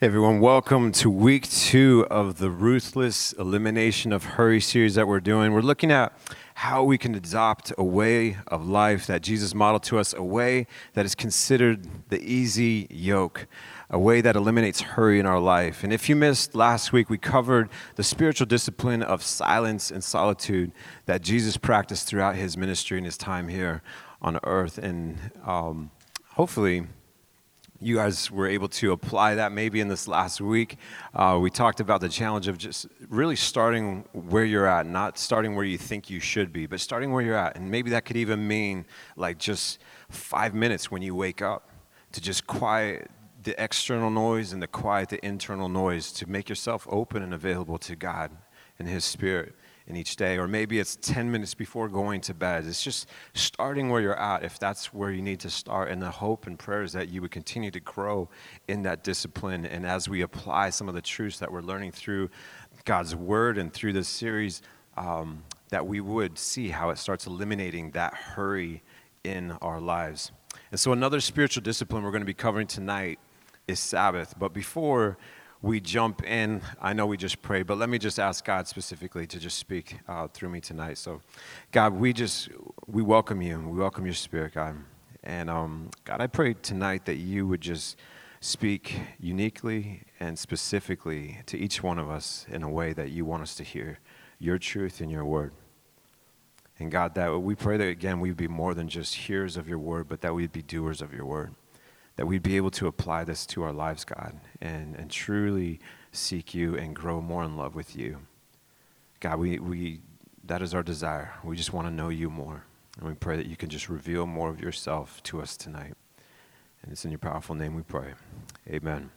Hey everyone, welcome to week two of the Ruthless Elimination of Hurry series that we're doing. We're looking at how we can adopt a way of life that Jesus modeled to us, a way that is considered the easy yoke, a way that eliminates hurry in our life. And if you missed last week, we covered the spiritual discipline of silence and solitude that Jesus practiced throughout his ministry and his time here on earth. And um, hopefully, you guys were able to apply that maybe in this last week. Uh, we talked about the challenge of just really starting where you're at, not starting where you think you should be, but starting where you're at. And maybe that could even mean like just five minutes when you wake up to just quiet the external noise and to quiet the internal noise to make yourself open and available to God and His Spirit in each day, or maybe it's 10 minutes before going to bed. It's just starting where you're at, if that's where you need to start. And the hope and prayer is that you would continue to grow in that discipline. And as we apply some of the truths that we're learning through God's Word and through this series, um, that we would see how it starts eliminating that hurry in our lives. And so, another spiritual discipline we're going to be covering tonight is Sabbath. But before we jump in, I know we just prayed, but let me just ask God specifically to just speak uh, through me tonight. So, God, we just we welcome you. We welcome your Spirit, God. And um, God, I pray tonight that you would just speak uniquely and specifically to each one of us in a way that you want us to hear your truth and your word. And God, that we pray that again we'd be more than just hearers of your word, but that we'd be doers of your word that we'd be able to apply this to our lives, God, and, and truly seek you and grow more in love with you. God, we, we, that is our desire. We just want to know you more. And we pray that you can just reveal more of yourself to us tonight. And it's in your powerful name we pray. Amen.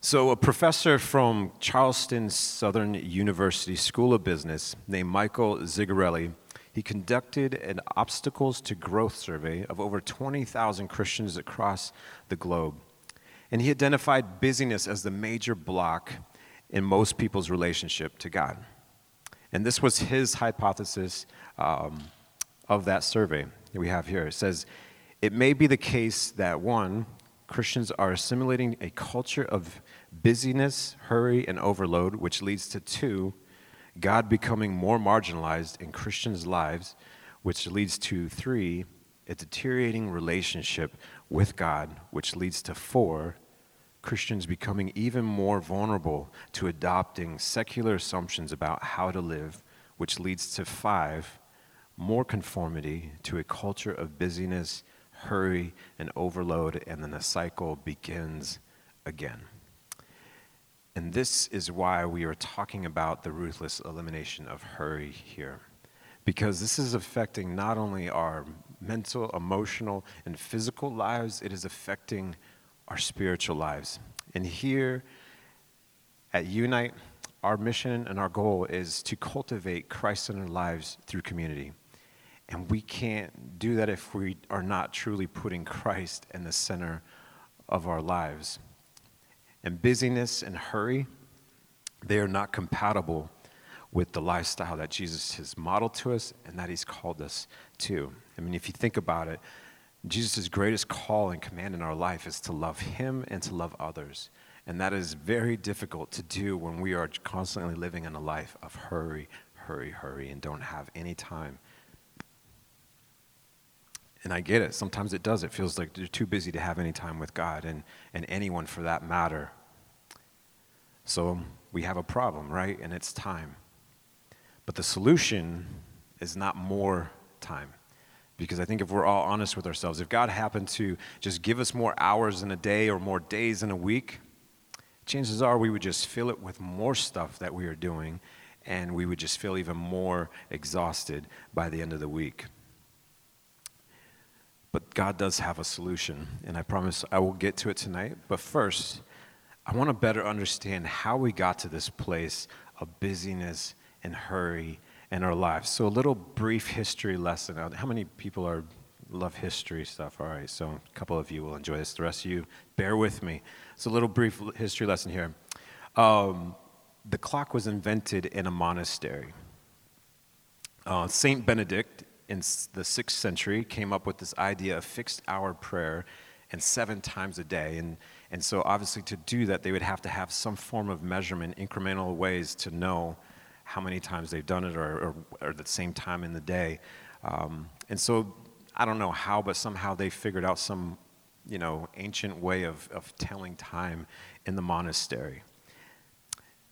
So, a professor from Charleston Southern University School of Business named Michael Zigarelli he conducted an obstacles to growth survey of over 20,000 Christians across the globe. And he identified busyness as the major block in most people's relationship to God. And this was his hypothesis um, of that survey that we have here. It says, It may be the case that one, Christians are assimilating a culture of busyness, hurry, and overload, which leads to two, God becoming more marginalized in Christians' lives, which leads to three, a deteriorating relationship with God, which leads to four, Christians becoming even more vulnerable to adopting secular assumptions about how to live, which leads to five, more conformity to a culture of busyness, hurry, and overload, and then the cycle begins again. And this is why we are talking about the ruthless elimination of hurry here. Because this is affecting not only our mental, emotional, and physical lives, it is affecting our spiritual lives. And here at Unite, our mission and our goal is to cultivate Christ centered lives through community. And we can't do that if we are not truly putting Christ in the center of our lives and busyness and hurry, they are not compatible with the lifestyle that Jesus has modeled to us and that he's called us to. I mean, if you think about it, Jesus' greatest call and command in our life is to love him and to love others. And that is very difficult to do when we are constantly living in a life of hurry, hurry, hurry, and don't have any time. And I get it. Sometimes it does. It feels like you're too busy to have any time with God and, and anyone for that matter. So we have a problem, right? And it's time. But the solution is not more time. Because I think if we're all honest with ourselves, if God happened to just give us more hours in a day or more days in a week, chances are we would just fill it with more stuff that we are doing and we would just feel even more exhausted by the end of the week. But God does have a solution, and I promise I will get to it tonight. But first, I want to better understand how we got to this place of busyness and hurry in our lives. So, a little brief history lesson. How many people are love history stuff? All right, so a couple of you will enjoy this. The rest of you, bear with me. It's a little brief history lesson here. Um, the clock was invented in a monastery. Uh, Saint Benedict in the sixth century came up with this idea of fixed hour prayer and seven times a day. And And so, obviously, to do that, they would have to have some form of measurement, incremental ways to know how many times they've done it or, or, or the same time in the day. Um, and so, I don't know how, but somehow they figured out some, you know, ancient way of, of telling time in the monastery.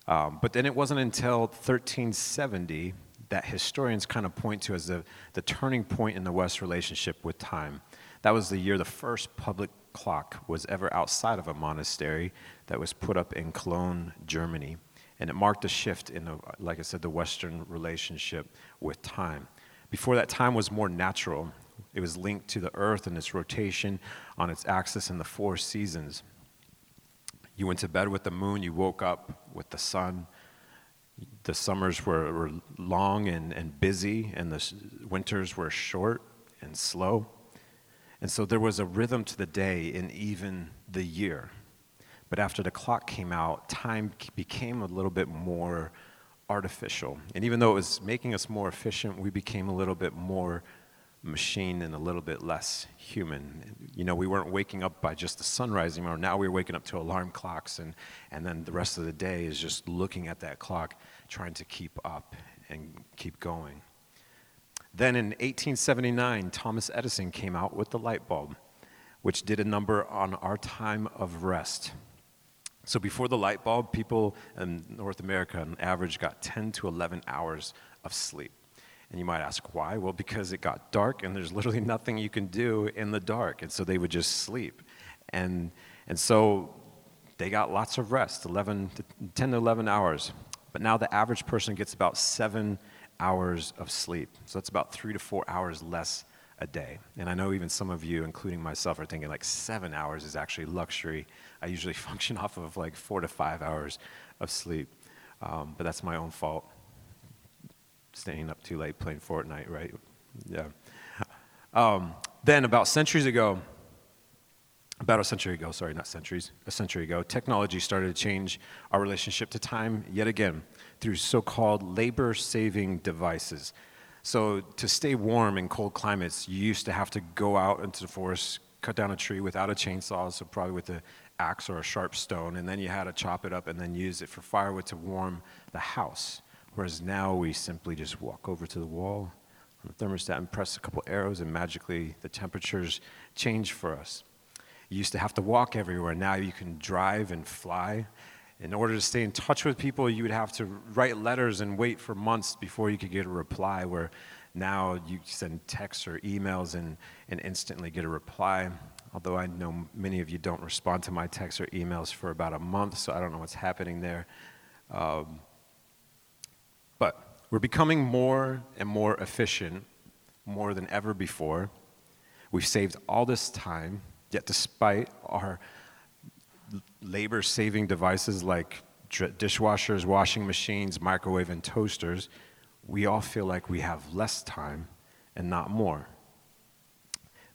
Um, but then it wasn't until 1370 that historians kind of point to as the, the turning point in the West relationship with time. That was the year the first public clock was ever outside of a monastery that was put up in Cologne, Germany. And it marked a shift in, the, like I said, the Western relationship with time. Before that, time was more natural. It was linked to the earth and its rotation on its axis and the four seasons. You went to bed with the moon, you woke up with the sun. The summers were, were long and, and busy, and the winters were short and slow. And so there was a rhythm to the day and even the year. But after the clock came out, time became a little bit more artificial. And even though it was making us more efficient, we became a little bit more machine and a little bit less human. You know, we weren't waking up by just the sun rising, now we're waking up to alarm clocks, and, and then the rest of the day is just looking at that clock, trying to keep up and keep going. Then in 1879, Thomas Edison came out with the light bulb, which did a number on our time of rest. So before the light bulb, people in North America on average got 10 to 11 hours of sleep. And you might ask why? Well, because it got dark and there's literally nothing you can do in the dark. And so they would just sleep. And, and so they got lots of rest 11 to, 10 to 11 hours. But now the average person gets about seven hours of sleep. So that's about three to four hours less a day. And I know even some of you, including myself, are thinking like seven hours is actually luxury. I usually function off of like four to five hours of sleep. Um, but that's my own fault staying up too late playing Fortnite, right? Yeah. Um, then, about centuries ago, about a century ago, sorry, not centuries, a century ago, technology started to change our relationship to time yet again through so called labor saving devices. So, to stay warm in cold climates, you used to have to go out into the forest, cut down a tree without a chainsaw, so probably with an axe or a sharp stone, and then you had to chop it up and then use it for firewood to warm the house. Whereas now we simply just walk over to the wall on the thermostat and press a couple arrows, and magically the temperatures change for us. You used to have to walk everywhere. Now you can drive and fly. In order to stay in touch with people, you would have to write letters and wait for months before you could get a reply, where now you send texts or emails and, and instantly get a reply. Although I know many of you don't respond to my texts or emails for about a month, so I don't know what's happening there. Um, we're becoming more and more efficient more than ever before. We've saved all this time, yet, despite our labor saving devices like dishwashers, washing machines, microwave, and toasters, we all feel like we have less time and not more.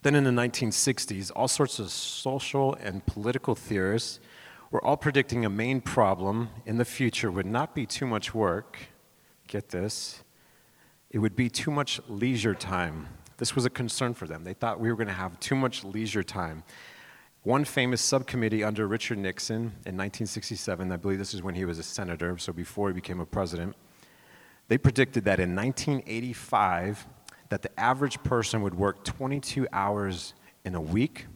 Then in the 1960s, all sorts of social and political theorists were all predicting a main problem in the future would not be too much work, get this, it would be too much leisure time. This was a concern for them. They thought we were going to have too much leisure time. One famous subcommittee under Richard Nixon in 1967, I believe this is when he was a senator, so before he became a president, they predicted that in 1985 that the average person would work 22 hours in a week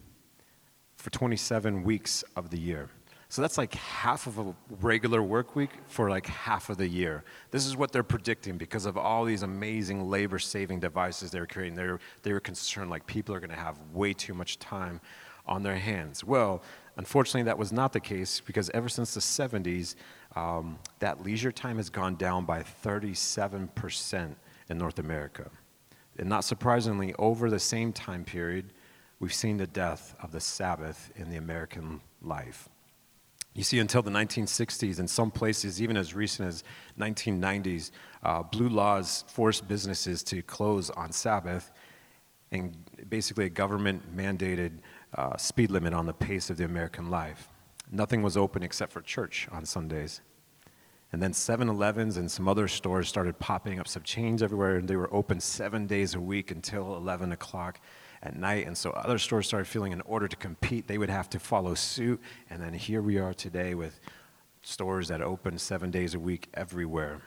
for 27 weeks of the year. So that's like half of a regular work week for like half of the year. This is what they're predicting because of all these amazing labor saving devices they're creating. They're, they were concerned like people are going to have way too much time on their hands. Well, unfortunately, that was not the case because ever since the 70s, um, that leisure time has gone down by 37% in North America. And not surprisingly, over the same time period, we've seen the death of the Sabbath in the American life. You see, until the 1960s, in some places, even as recent as 1990s, uh, blue laws forced businesses to close on Sabbath, and basically a government mandated uh, speed limit on the pace of the American life. Nothing was open except for church on Sundays. And then 7 Elevens and some other stores started popping up, some chains everywhere, and they were open seven days a week until 11 o'clock at night. And so other stores started feeling in order to compete, they would have to follow suit. And then here we are today with stores that open seven days a week everywhere.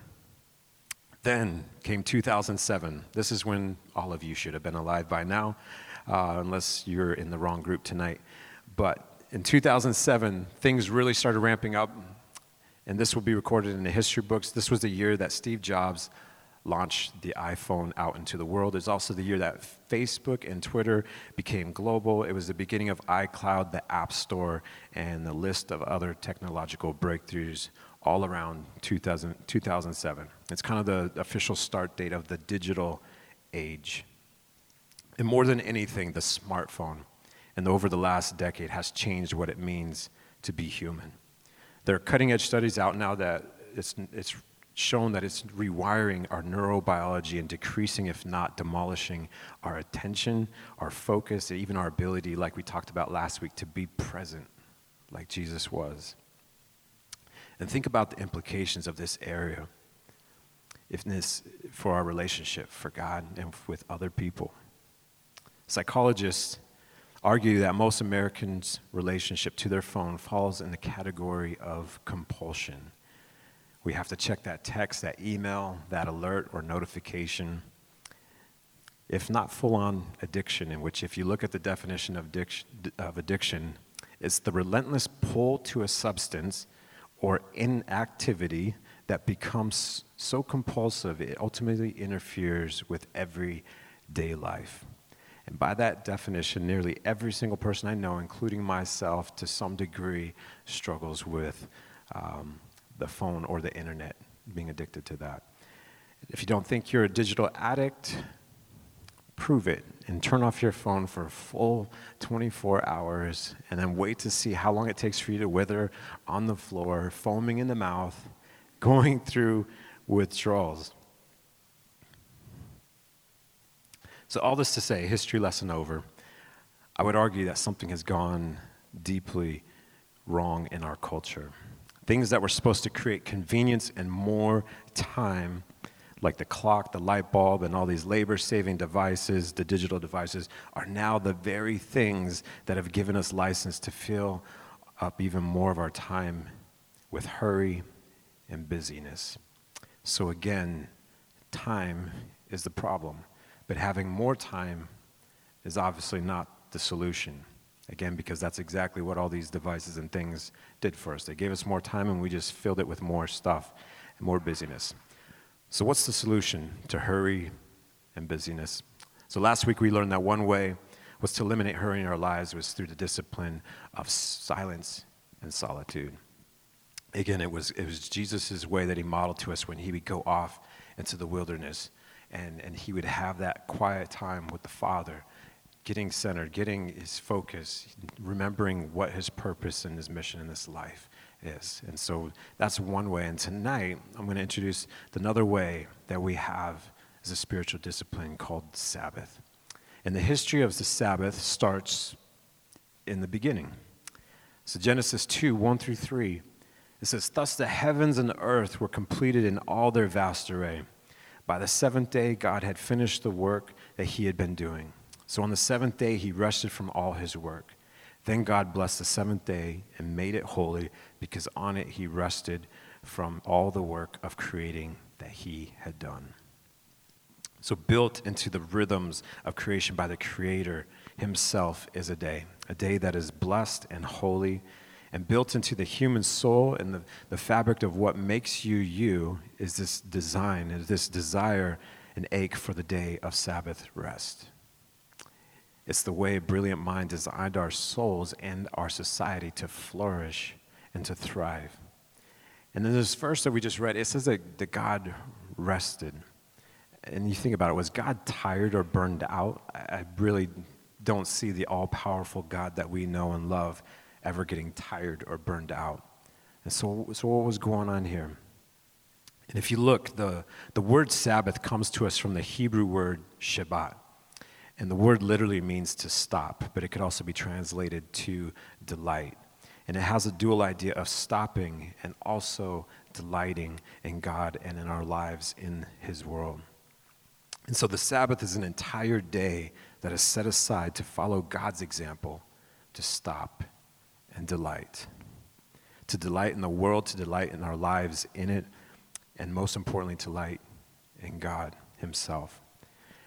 Then came 2007. This is when all of you should have been alive by now, uh, unless you're in the wrong group tonight. But in 2007, things really started ramping up, and this will be recorded in the history books. This was the year that Steve Jobs launched the iPhone out into the world. It's also the year that Facebook and Twitter became global. It was the beginning of iCloud, the App Store, and the list of other technological breakthroughs all around 2000, 2007. It's kind of the official start date of the digital age. And more than anything, the smartphone, and over the last decade, has changed what it means to be human. There are cutting edge studies out now that it's, it's shown that it's rewiring our neurobiology and decreasing, if not demolishing, our attention, our focus, and even our ability, like we talked about last week, to be present like Jesus was. And think about the implications of this area if this, for our relationship, for God, and with other people. Psychologists argue that most Americans' relationship to their phone falls in the category of compulsion. We have to check that text, that email, that alert or notification. If not full on addiction, in which, if you look at the definition of addiction, of addiction, it's the relentless pull to a substance or inactivity that becomes so compulsive it ultimately interferes with everyday life. And by that definition, nearly every single person I know, including myself, to some degree, struggles with um, the phone or the internet, being addicted to that. If you don't think you're a digital addict, prove it and turn off your phone for a full 24 hours and then wait to see how long it takes for you to wither on the floor, foaming in the mouth, going through withdrawals. So, all this to say, history lesson over, I would argue that something has gone deeply wrong in our culture. Things that were supposed to create convenience and more time, like the clock, the light bulb, and all these labor saving devices, the digital devices, are now the very things that have given us license to fill up even more of our time with hurry and busyness. So, again, time is the problem, but having more time is obviously not the solution. Again, because that's exactly what all these devices and things did for us. They gave us more time and we just filled it with more stuff and more busyness. So, what's the solution to hurry and busyness? So, last week we learned that one way was to eliminate hurry in our lives was through the discipline of silence and solitude. Again, it was, it was Jesus' way that he modeled to us when he would go off into the wilderness and, and he would have that quiet time with the Father getting centered, getting his focus, remembering what his purpose and his mission in this life is. And so that's one way. And tonight, I'm going to introduce another way that we have as a spiritual discipline called Sabbath. And the history of the Sabbath starts in the beginning. So Genesis 2 1 through 3. It says, Thus the heavens and the earth were completed in all their vast array. By the seventh day, God had finished the work that he had been doing. So on the seventh day, he rested from all his work. Then God blessed the seventh day and made it holy because on it he rested from all the work of creating that he had done. So, built into the rhythms of creation by the Creator himself is a day, a day that is blessed and holy. And built into the human soul and the, the fabric of what makes you you is this design, is this desire and ache for the day of Sabbath rest. It's the way brilliant mind designed our souls and our society to flourish and to thrive. And then this verse that we just read, it says that, that God rested. And you think about it, was God tired or burned out? I really don't see the all powerful God that we know and love ever getting tired or burned out. And so, so what was going on here? And if you look, the, the word Sabbath comes to us from the Hebrew word Shabbat. And the word literally means to stop, but it could also be translated to delight. And it has a dual idea of stopping and also delighting in God and in our lives in His world. And so the Sabbath is an entire day that is set aside to follow God's example, to stop and delight. To delight in the world, to delight in our lives in it, and most importantly, to delight in God Himself.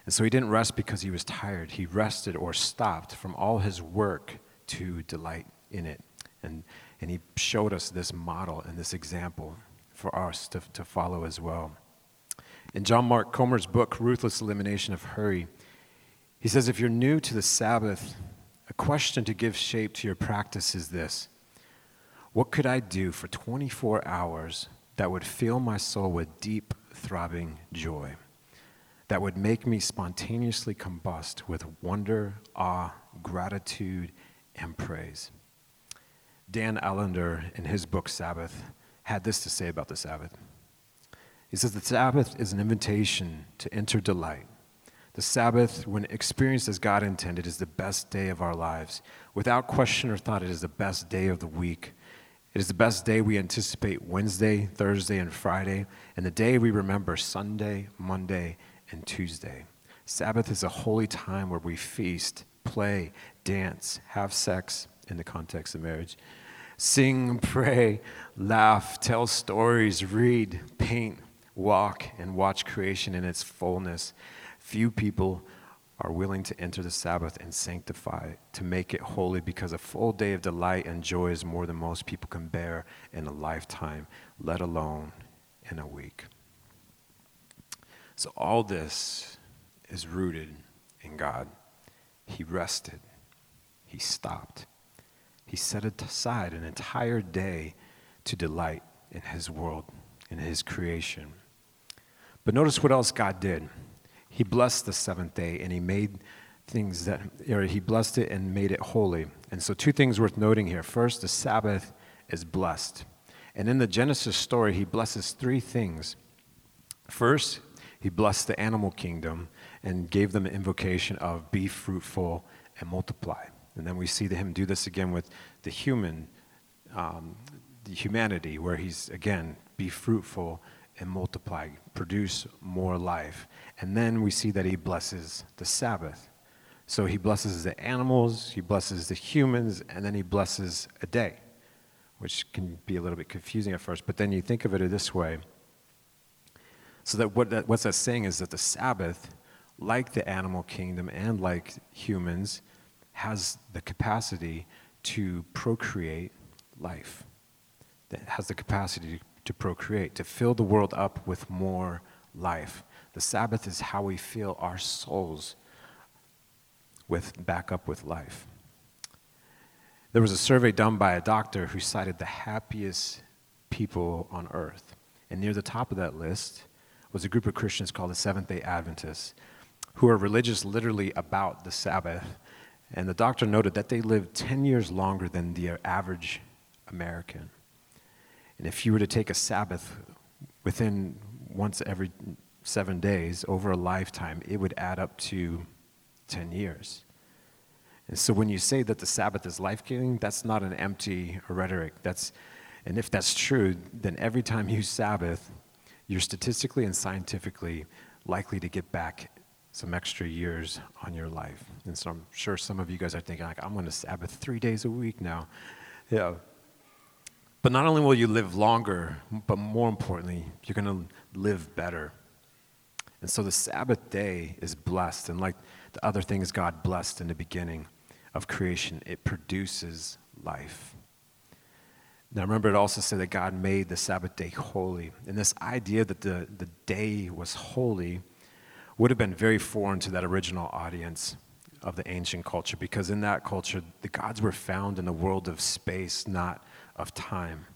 And so he didn't rest because he was tired. He rested or stopped from all his work to delight in it. And, and he showed us this model and this example for us to, to follow as well. In John Mark Comer's book, Ruthless Elimination of Hurry, he says if you're new to the Sabbath, a question to give shape to your practice is this What could I do for 24 hours that would fill my soul with deep, throbbing joy? That would make me spontaneously combust with wonder, awe, gratitude, and praise. Dan Allender, in his book Sabbath, had this to say about the Sabbath. He says, The Sabbath is an invitation to enter delight. The Sabbath, when experienced as God intended, is the best day of our lives. Without question or thought, it is the best day of the week. It is the best day we anticipate Wednesday, Thursday, and Friday, and the day we remember Sunday, Monday, and Tuesday. Sabbath is a holy time where we feast, play, dance, have sex in the context of marriage, sing, pray, laugh, tell stories, read, paint, walk, and watch creation in its fullness. Few people are willing to enter the Sabbath and sanctify it, to make it holy, because a full day of delight and joy is more than most people can bear in a lifetime, let alone in a week. So all this is rooted in God. He rested, He stopped, He set aside an entire day to delight in His world, in His creation. But notice what else God did. He blessed the seventh day and He made things that, or He blessed it and made it holy. And so, two things worth noting here. First, the Sabbath is blessed. And in the Genesis story, He blesses three things. First, he blessed the animal kingdom and gave them an invocation of be fruitful and multiply. And then we see him do this again with the human, um, the humanity, where he's again be fruitful and multiply, produce more life. And then we see that he blesses the Sabbath. So he blesses the animals, he blesses the humans, and then he blesses a day, which can be a little bit confusing at first. But then you think of it this way so that what that, what's that saying is that the Sabbath, like the animal kingdom and like humans, has the capacity to procreate life. That has the capacity to procreate, to fill the world up with more life. The Sabbath is how we fill our souls with back up with life. There was a survey done by a doctor who cited the happiest people on earth. And near the top of that list was a group of Christians called the Seventh day Adventists, who are religious literally about the Sabbath. And the doctor noted that they lived 10 years longer than the average American. And if you were to take a Sabbath within once every seven days over a lifetime, it would add up to 10 years. And so when you say that the Sabbath is life giving, that's not an empty rhetoric. That's, and if that's true, then every time you Sabbath, you're statistically and scientifically likely to get back some extra years on your life. And so I'm sure some of you guys are thinking, like, I'm going to Sabbath three days a week now. Yeah. But not only will you live longer, but more importantly, you're going to live better. And so the Sabbath day is blessed. And like the other things God blessed in the beginning of creation, it produces life. Now, remember, it also said that God made the Sabbath day holy. And this idea that the, the day was holy would have been very foreign to that original audience of the ancient culture because in that culture, the gods were found in the world of space, not of time.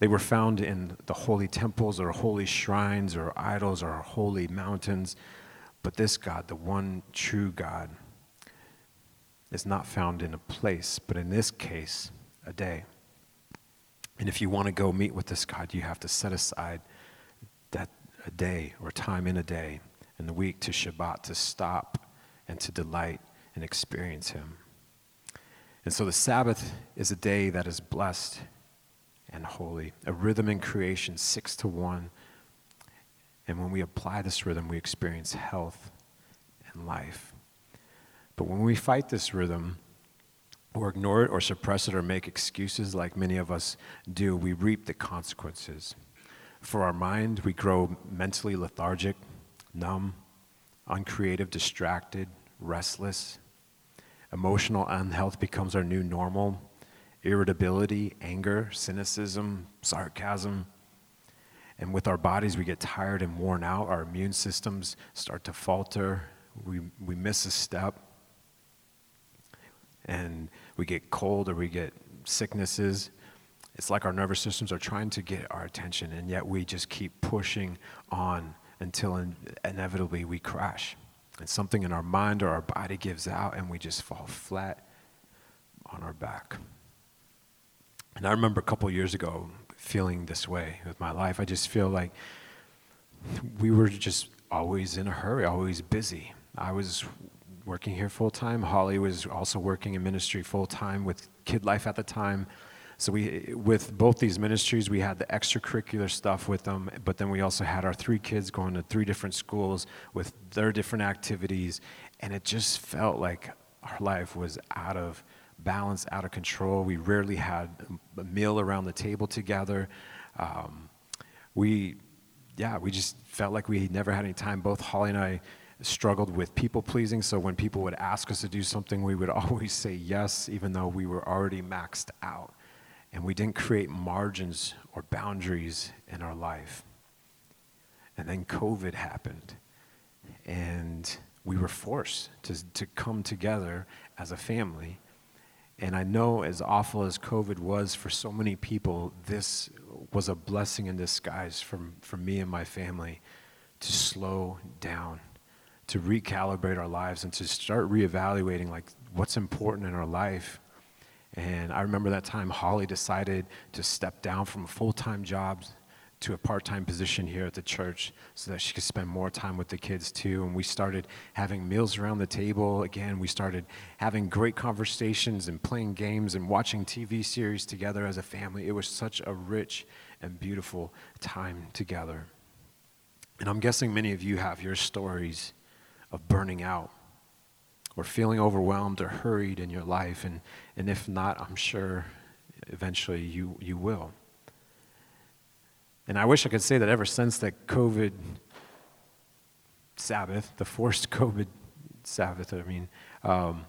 They were found in the holy temples or holy shrines or idols or holy mountains. But this God, the one true God, is not found in a place, but in this case, a day. And if you want to go meet with this God, you have to set aside that a day or time in a day in the week to Shabbat to stop and to delight and experience Him. And so the Sabbath is a day that is blessed and holy, a rhythm in creation, six to one. And when we apply this rhythm, we experience health and life. But when we fight this rhythm, or ignore it or suppress it or make excuses like many of us do, we reap the consequences. For our mind, we grow mentally lethargic, numb, uncreative, distracted, restless. Emotional unhealth becomes our new normal. Irritability, anger, cynicism, sarcasm. And with our bodies, we get tired and worn out. Our immune systems start to falter. We, we miss a step. And we get cold or we get sicknesses. It's like our nervous systems are trying to get our attention, and yet we just keep pushing on until in, inevitably we crash. And something in our mind or our body gives out, and we just fall flat on our back. And I remember a couple years ago feeling this way with my life. I just feel like we were just always in a hurry, always busy. I was working here full time. Holly was also working in ministry full time with Kid Life at the time. So we, with both these ministries, we had the extracurricular stuff with them, but then we also had our three kids going to three different schools with their different activities, and it just felt like our life was out of balance, out of control. We rarely had a meal around the table together. Um, we, yeah, we just felt like we never had any time. Both Holly and I struggled with people pleasing. So when people would ask us to do something, we would always say yes, even though we were already maxed out. And we didn't create margins or boundaries in our life. And then COVID happened. And we were forced to, to come together as a family. And I know, as awful as COVID was for so many people, this was a blessing in disguise for, for me and my family to slow down to recalibrate our lives and to start reevaluating like what's important in our life. And I remember that time Holly decided to step down from a full-time job to a part-time position here at the church so that she could spend more time with the kids too. And we started having meals around the table. Again we started having great conversations and playing games and watching tv series together as a family. It was such a rich and beautiful time together. And i'm guessing many of you have your stories of burning out or feeling overwhelmed or hurried in your life. And, and if not, I'm sure eventually you, you will. And I wish I could say that ever since that COVID Sabbath, the forced COVID Sabbath, I mean, um,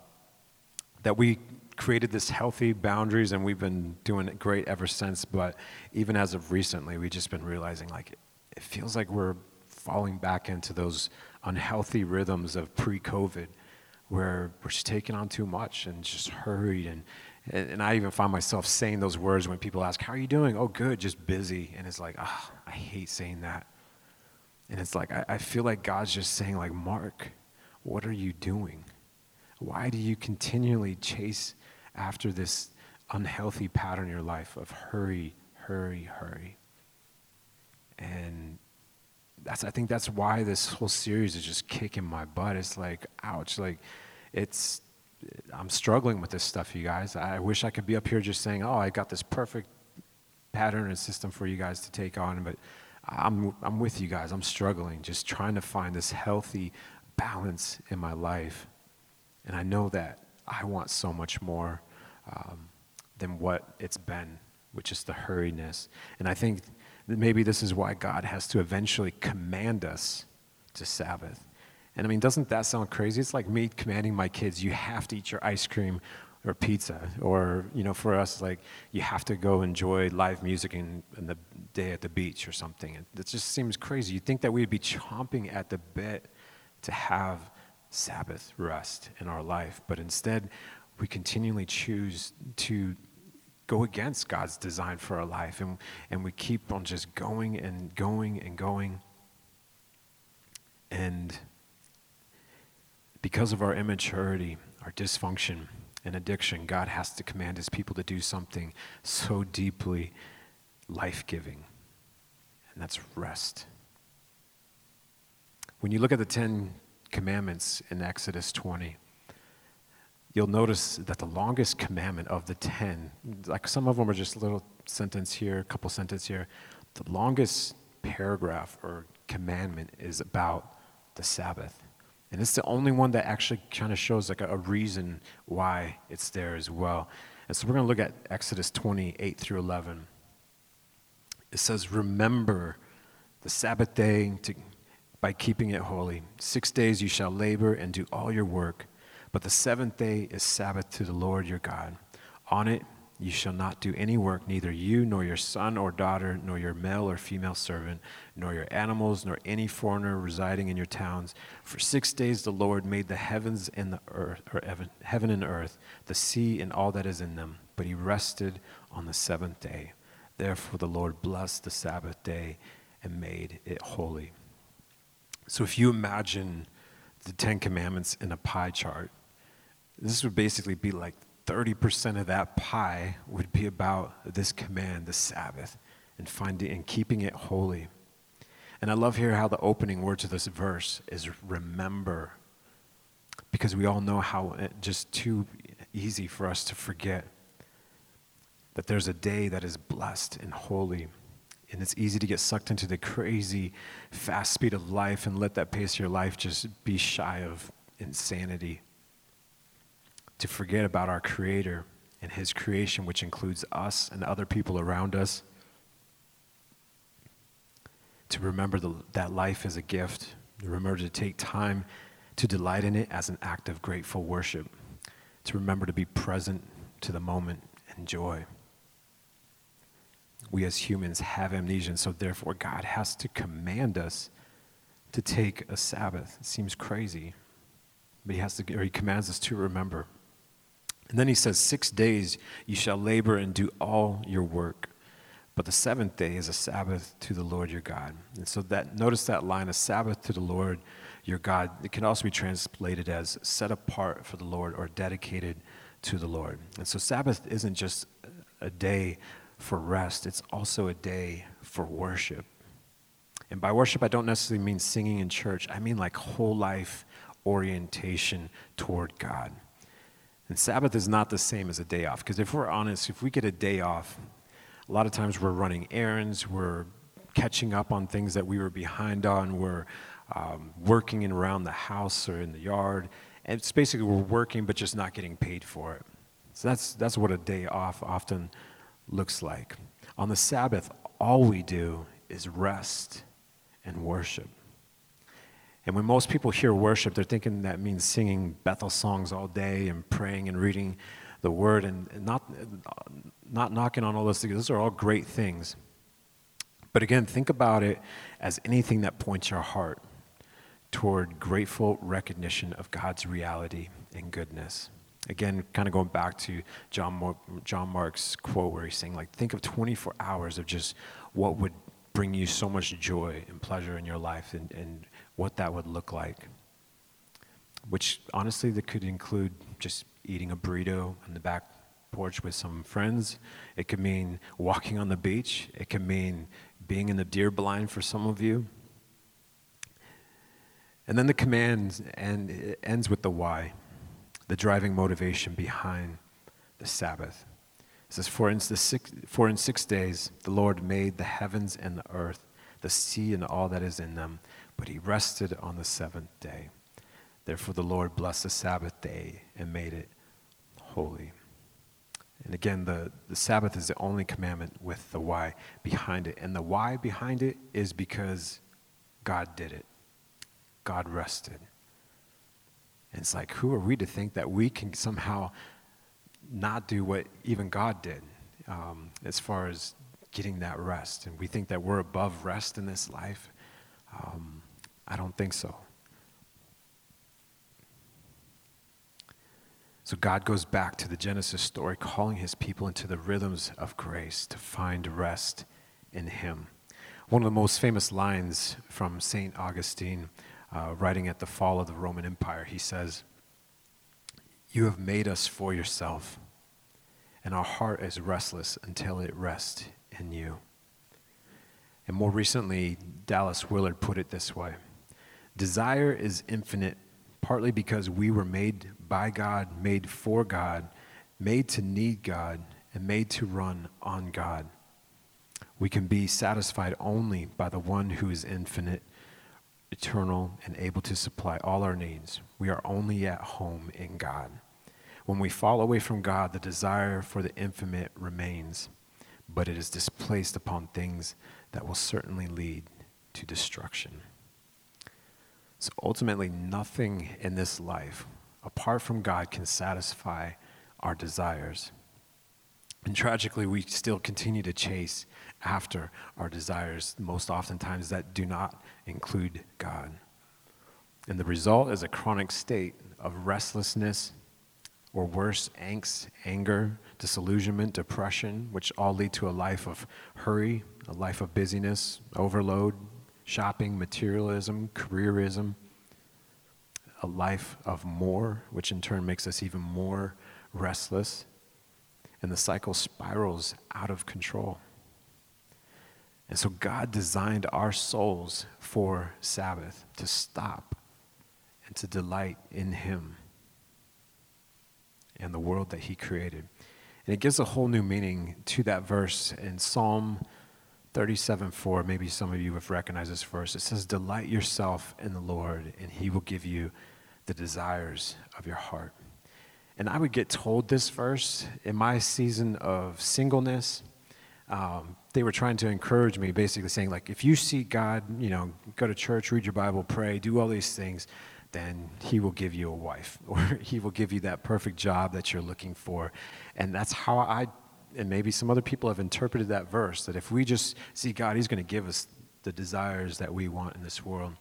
that we created this healthy boundaries and we've been doing it great ever since. But even as of recently, we've just been realizing like it feels like we're falling back into those unhealthy rhythms of pre-COVID, where we're just taking on too much and just hurried and and I even find myself saying those words when people ask, "How are you doing?" "Oh, good, just busy." And it's like, ah, oh, I hate saying that. And it's like I, I feel like God's just saying, like, Mark, what are you doing? Why do you continually chase after this unhealthy pattern in your life of hurry, hurry, hurry? And that's I think that's why this whole series is just kicking my butt. It's like, ouch, like it's I'm struggling with this stuff, you guys. I wish I could be up here just saying, "Oh, I got this perfect pattern and system for you guys to take on," but I'm I'm with you guys. I'm struggling, just trying to find this healthy balance in my life, and I know that I want so much more um, than what it's been, which is the hurriedness. And I think maybe this is why God has to eventually command us to Sabbath. And I mean, doesn't that sound crazy? It's like me commanding my kids, you have to eat your ice cream or pizza. Or, you know, for us, like, you have to go enjoy live music in, in the day at the beach or something. It just seems crazy. You'd think that we'd be chomping at the bit to have Sabbath rest in our life. But instead, we continually choose to go against God's design for our life. And, and we keep on just going and going and going. And because of our immaturity, our dysfunction, and addiction, God has to command his people to do something so deeply life giving, and that's rest. When you look at the Ten Commandments in Exodus 20, you'll notice that the longest commandment of the 10, like some of them are just a little sentence here, a couple sentence here, the longest paragraph or commandment is about the Sabbath. And it's the only one that actually kind of shows like a, a reason why it's there as well. And so we're going to look at Exodus 28 through 11. It says, Remember the Sabbath day to, by keeping it holy. Six days you shall labor and do all your work, but the seventh day is Sabbath to the Lord your God. On it you shall not do any work, neither you, nor your son or daughter, nor your male or female servant, nor your animals, nor any foreigner residing in your towns. For six days the Lord made the heavens and the earth, or heaven and earth, the sea and all that is in them. But he rested on the seventh day. Therefore the Lord blessed the Sabbath day and made it holy. So if you imagine the Ten Commandments in a pie chart, this would basically be like 30% of that pie would be about this command, the Sabbath, and finding and keeping it holy. And I love here how the opening words of this verse is remember. Because we all know how it, just too easy for us to forget that there's a day that is blessed and holy. And it's easy to get sucked into the crazy fast speed of life and let that pace of your life just be shy of insanity to forget about our Creator and His creation, which includes us and other people around us. To remember the, that life is a gift. To remember to take time to delight in it as an act of grateful worship. To remember to be present to the moment and joy. We as humans have amnesia, and so therefore God has to command us to take a Sabbath. It seems crazy, but He has to, or He commands us to remember. And then he says, Six days you shall labor and do all your work. But the seventh day is a Sabbath to the Lord your God. And so that notice that line, a Sabbath to the Lord your God. It can also be translated as set apart for the Lord or dedicated to the Lord. And so Sabbath isn't just a day for rest, it's also a day for worship. And by worship, I don't necessarily mean singing in church, I mean like whole life orientation toward God. And Sabbath is not the same as a day off. Because if we're honest, if we get a day off, a lot of times we're running errands, we're catching up on things that we were behind on, we're um, working in around the house or in the yard. And it's basically we're working but just not getting paid for it. So that's, that's what a day off often looks like. On the Sabbath, all we do is rest and worship. And when most people hear worship, they're thinking that means singing Bethel songs all day and praying and reading the word and not, not knocking on all those things. Those are all great things. But again, think about it as anything that points your heart toward grateful recognition of God's reality and goodness. Again, kind of going back to John, John Mark's quote where he's saying, like, think of 24 hours of just what would bring you so much joy and pleasure in your life and, and what that would look like. Which honestly, that could include just eating a burrito on the back porch with some friends. It could mean walking on the beach. It could mean being in the deer blind for some of you. And then the command and ends with the why, the driving motivation behind the Sabbath. It says, for in, six, for in six days the Lord made the heavens and the earth, the sea and all that is in them but he rested on the seventh day. Therefore, the Lord blessed the Sabbath day and made it holy. And again, the, the Sabbath is the only commandment with the why behind it. And the why behind it is because God did it, God rested. And it's like, who are we to think that we can somehow not do what even God did um, as far as getting that rest? And we think that we're above rest in this life. Um, I don't think so. So God goes back to the Genesis story, calling his people into the rhythms of grace to find rest in him. One of the most famous lines from St. Augustine, uh, writing at the fall of the Roman Empire, he says, You have made us for yourself, and our heart is restless until it rests in you. And more recently, Dallas Willard put it this way Desire is infinite, partly because we were made by God, made for God, made to need God, and made to run on God. We can be satisfied only by the one who is infinite, eternal, and able to supply all our needs. We are only at home in God. When we fall away from God, the desire for the infinite remains, but it is displaced upon things that will certainly lead to destruction. So ultimately, nothing in this life, apart from God, can satisfy our desires. And tragically, we still continue to chase after our desires, most oftentimes that do not include God. And the result is a chronic state of restlessness, or worse, angst, anger, disillusionment, depression, which all lead to a life of hurry, a life of busyness, overload, shopping, materialism, careerism, a life of more, which in turn makes us even more restless, and the cycle spirals out of control. And so God designed our souls for Sabbath, to stop and to delight in Him and the world that He created. And it gives a whole new meaning to that verse in Psalm 37 4. Maybe some of you have recognized this verse. It says, Delight yourself in the Lord, and He will give you the desires of your heart. And I would get told this verse in my season of singleness. Um, they were trying to encourage me, basically saying, like, if you seek God, you know, go to church, read your Bible, pray, do all these things, then He will give you a wife, or He will give you that perfect job that you're looking for. And that's how I, and maybe some other people have interpreted that verse that if we just see God, He's going to give us the desires that we want in this world.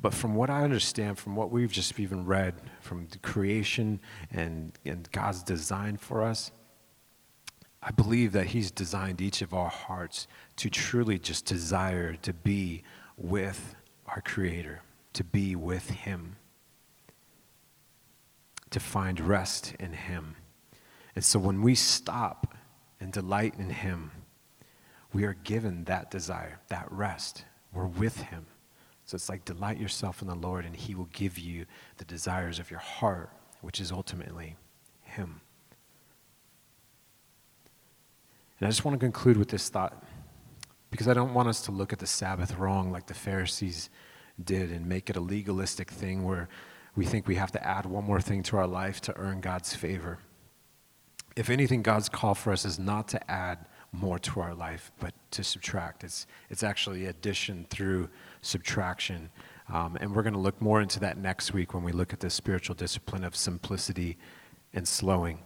But from what I understand, from what we've just even read, from the creation and, and God's design for us, I believe that He's designed each of our hearts to truly just desire to be with our Creator, to be with Him, to find rest in Him. And so when we stop and delight in Him, we are given that desire, that rest. We're with Him. So it's like delight yourself in the Lord, and He will give you the desires of your heart, which is ultimately Him. And I just want to conclude with this thought because I don't want us to look at the Sabbath wrong like the Pharisees did and make it a legalistic thing where we think we have to add one more thing to our life to earn God's favor. If anything, God's call for us is not to add more to our life, but to subtract. It's, it's actually addition through subtraction. Um, and we're going to look more into that next week when we look at the spiritual discipline of simplicity and slowing.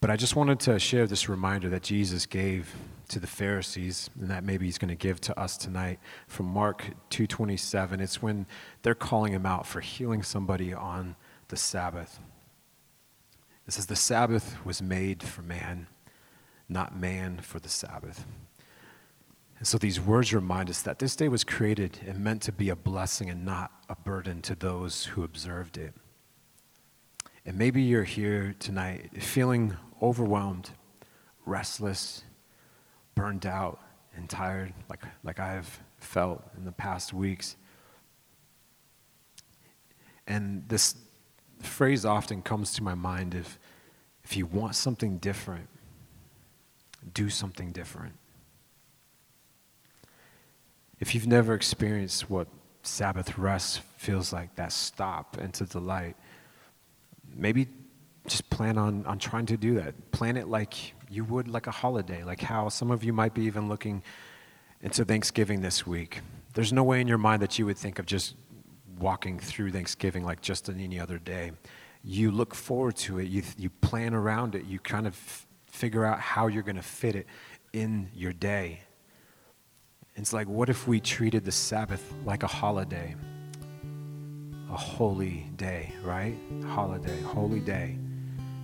But I just wanted to share this reminder that Jesus gave to the Pharisees and that maybe he's going to give to us tonight from Mark 2:27. It's when they're calling him out for healing somebody on the Sabbath. It says the Sabbath was made for man, not man for the Sabbath. And so these words remind us that this day was created and meant to be a blessing and not a burden to those who observed it. And maybe you're here tonight feeling overwhelmed, restless, burned out, and tired, like, like I've felt in the past weeks. And this phrase often comes to my mind if, if you want something different, do something different. If you've never experienced what Sabbath rest feels like, that stop and to delight, maybe just plan on, on trying to do that. Plan it like you would like a holiday, like how some of you might be even looking into Thanksgiving this week. There's no way in your mind that you would think of just walking through Thanksgiving like just on any other day. You look forward to it, you, you plan around it, you kind of f- figure out how you're going to fit it in your day. It's like, what if we treated the Sabbath like a holiday? A holy day, right? Holiday, holy day.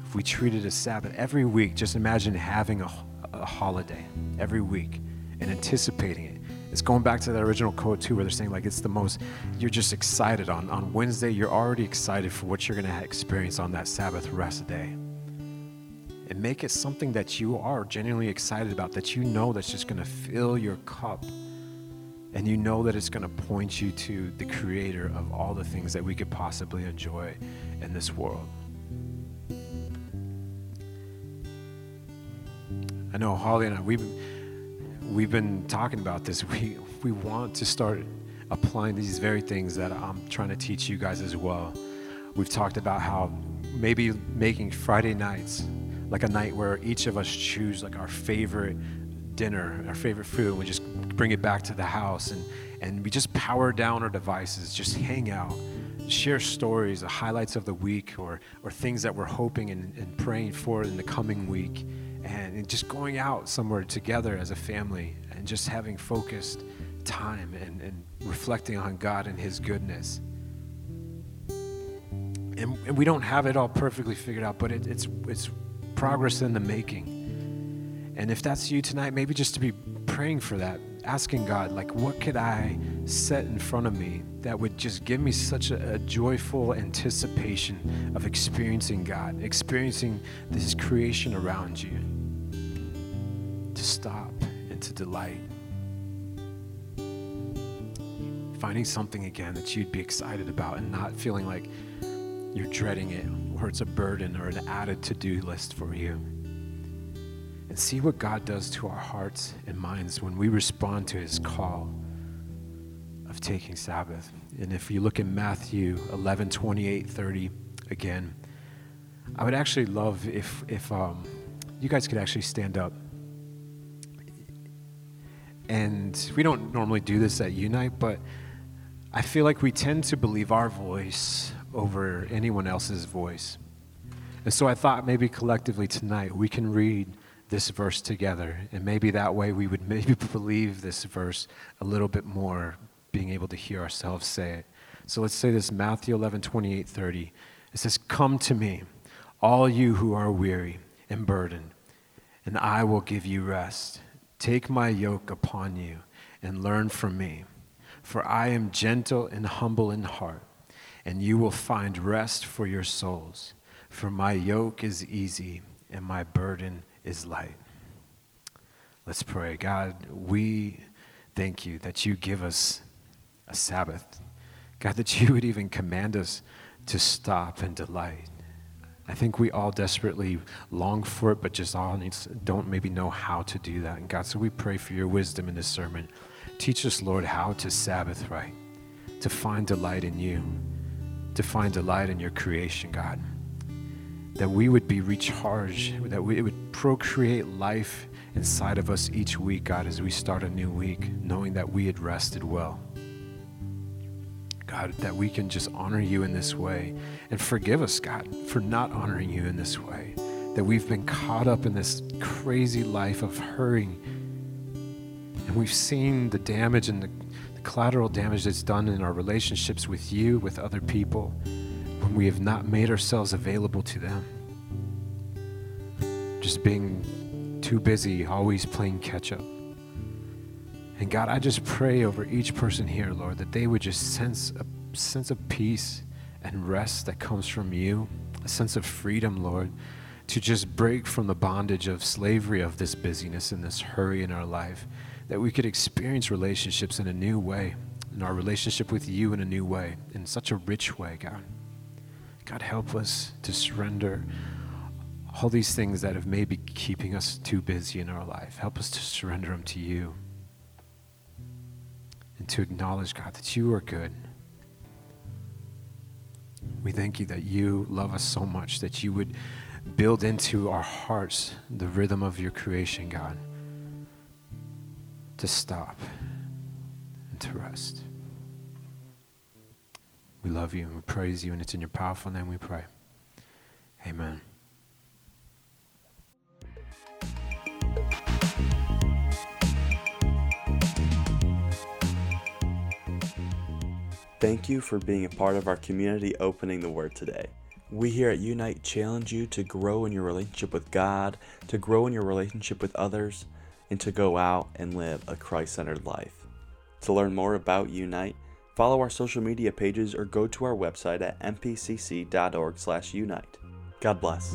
If we treated a Sabbath every week, just imagine having a, a holiday every week and anticipating it. It's going back to that original quote too, where they're saying like it's the most. You're just excited on on Wednesday. You're already excited for what you're going to experience on that Sabbath rest day, and make it something that you are genuinely excited about. That you know that's just going to fill your cup, and you know that it's going to point you to the Creator of all the things that we could possibly enjoy in this world. I know Holly and I, we we've been talking about this. We, we want to start applying these very things that I'm trying to teach you guys as well. We've talked about how maybe making Friday nights like a night where each of us choose like our favorite dinner, our favorite food, and we just bring it back to the house and, and we just power down our devices, just hang out, share stories, the highlights of the week, or, or things that we're hoping and, and praying for in the coming week. And, just going out somewhere together as a family and just having focused time and, and reflecting on God and His goodness. And, and we don't have it all perfectly figured out, but it, it's, it's progress in the making. And if that's you tonight, maybe just to be praying for that, asking God, like, what could I set in front of me that would just give me such a, a joyful anticipation of experiencing God, experiencing this creation around you, to stop and to delight. Finding something again that you'd be excited about and not feeling like you're dreading it or it's a burden or an added to do list for you and see what God does to our hearts and minds when we respond to his call of taking Sabbath. And if you look in Matthew 11, 28, 30 again, I would actually love if, if um, you guys could actually stand up. And we don't normally do this at Unite, but I feel like we tend to believe our voice over anyone else's voice. And so I thought maybe collectively tonight we can read this verse together. And maybe that way we would maybe believe this verse a little bit more, being able to hear ourselves say it. So let's say this Matthew 11, 28, 30. It says, Come to me, all you who are weary and burdened, and I will give you rest. Take my yoke upon you and learn from me, for I am gentle and humble in heart, and you will find rest for your souls. For my yoke is easy and my burden is light. Let's pray. God, we thank you that you give us a Sabbath. God, that you would even command us to stop and delight. I think we all desperately long for it, but just all needs, don't maybe know how to do that. And God, so we pray for your wisdom in this sermon. Teach us, Lord, how to Sabbath right, to find delight in you, to find delight in your creation, God that we would be recharged, that we, it would procreate life inside of us each week, God, as we start a new week, knowing that we had rested well. God, that we can just honor you in this way. And forgive us, God, for not honoring you in this way. That we've been caught up in this crazy life of hurrying. And we've seen the damage and the, the collateral damage that's done in our relationships with you, with other people when we have not made ourselves available to them. Just being too busy, always playing catch up. And God, I just pray over each person here, Lord, that they would just sense a sense of peace and rest that comes from you, a sense of freedom, Lord, to just break from the bondage of slavery of this busyness and this hurry in our life, that we could experience relationships in a new way, in our relationship with you in a new way, in such a rich way, God. God, help us to surrender all these things that have maybe keeping us too busy in our life. Help us to surrender them to you and to acknowledge, God, that you are good. We thank you that you love us so much that you would build into our hearts the rhythm of your creation, God, to stop and to rest. We love you and we praise you, and it's in your powerful name we pray. Amen. Thank you for being a part of our community opening the Word today. We here at Unite challenge you to grow in your relationship with God, to grow in your relationship with others, and to go out and live a Christ centered life. To learn more about Unite, Follow our social media pages or go to our website at mpcc.org/unite. God bless.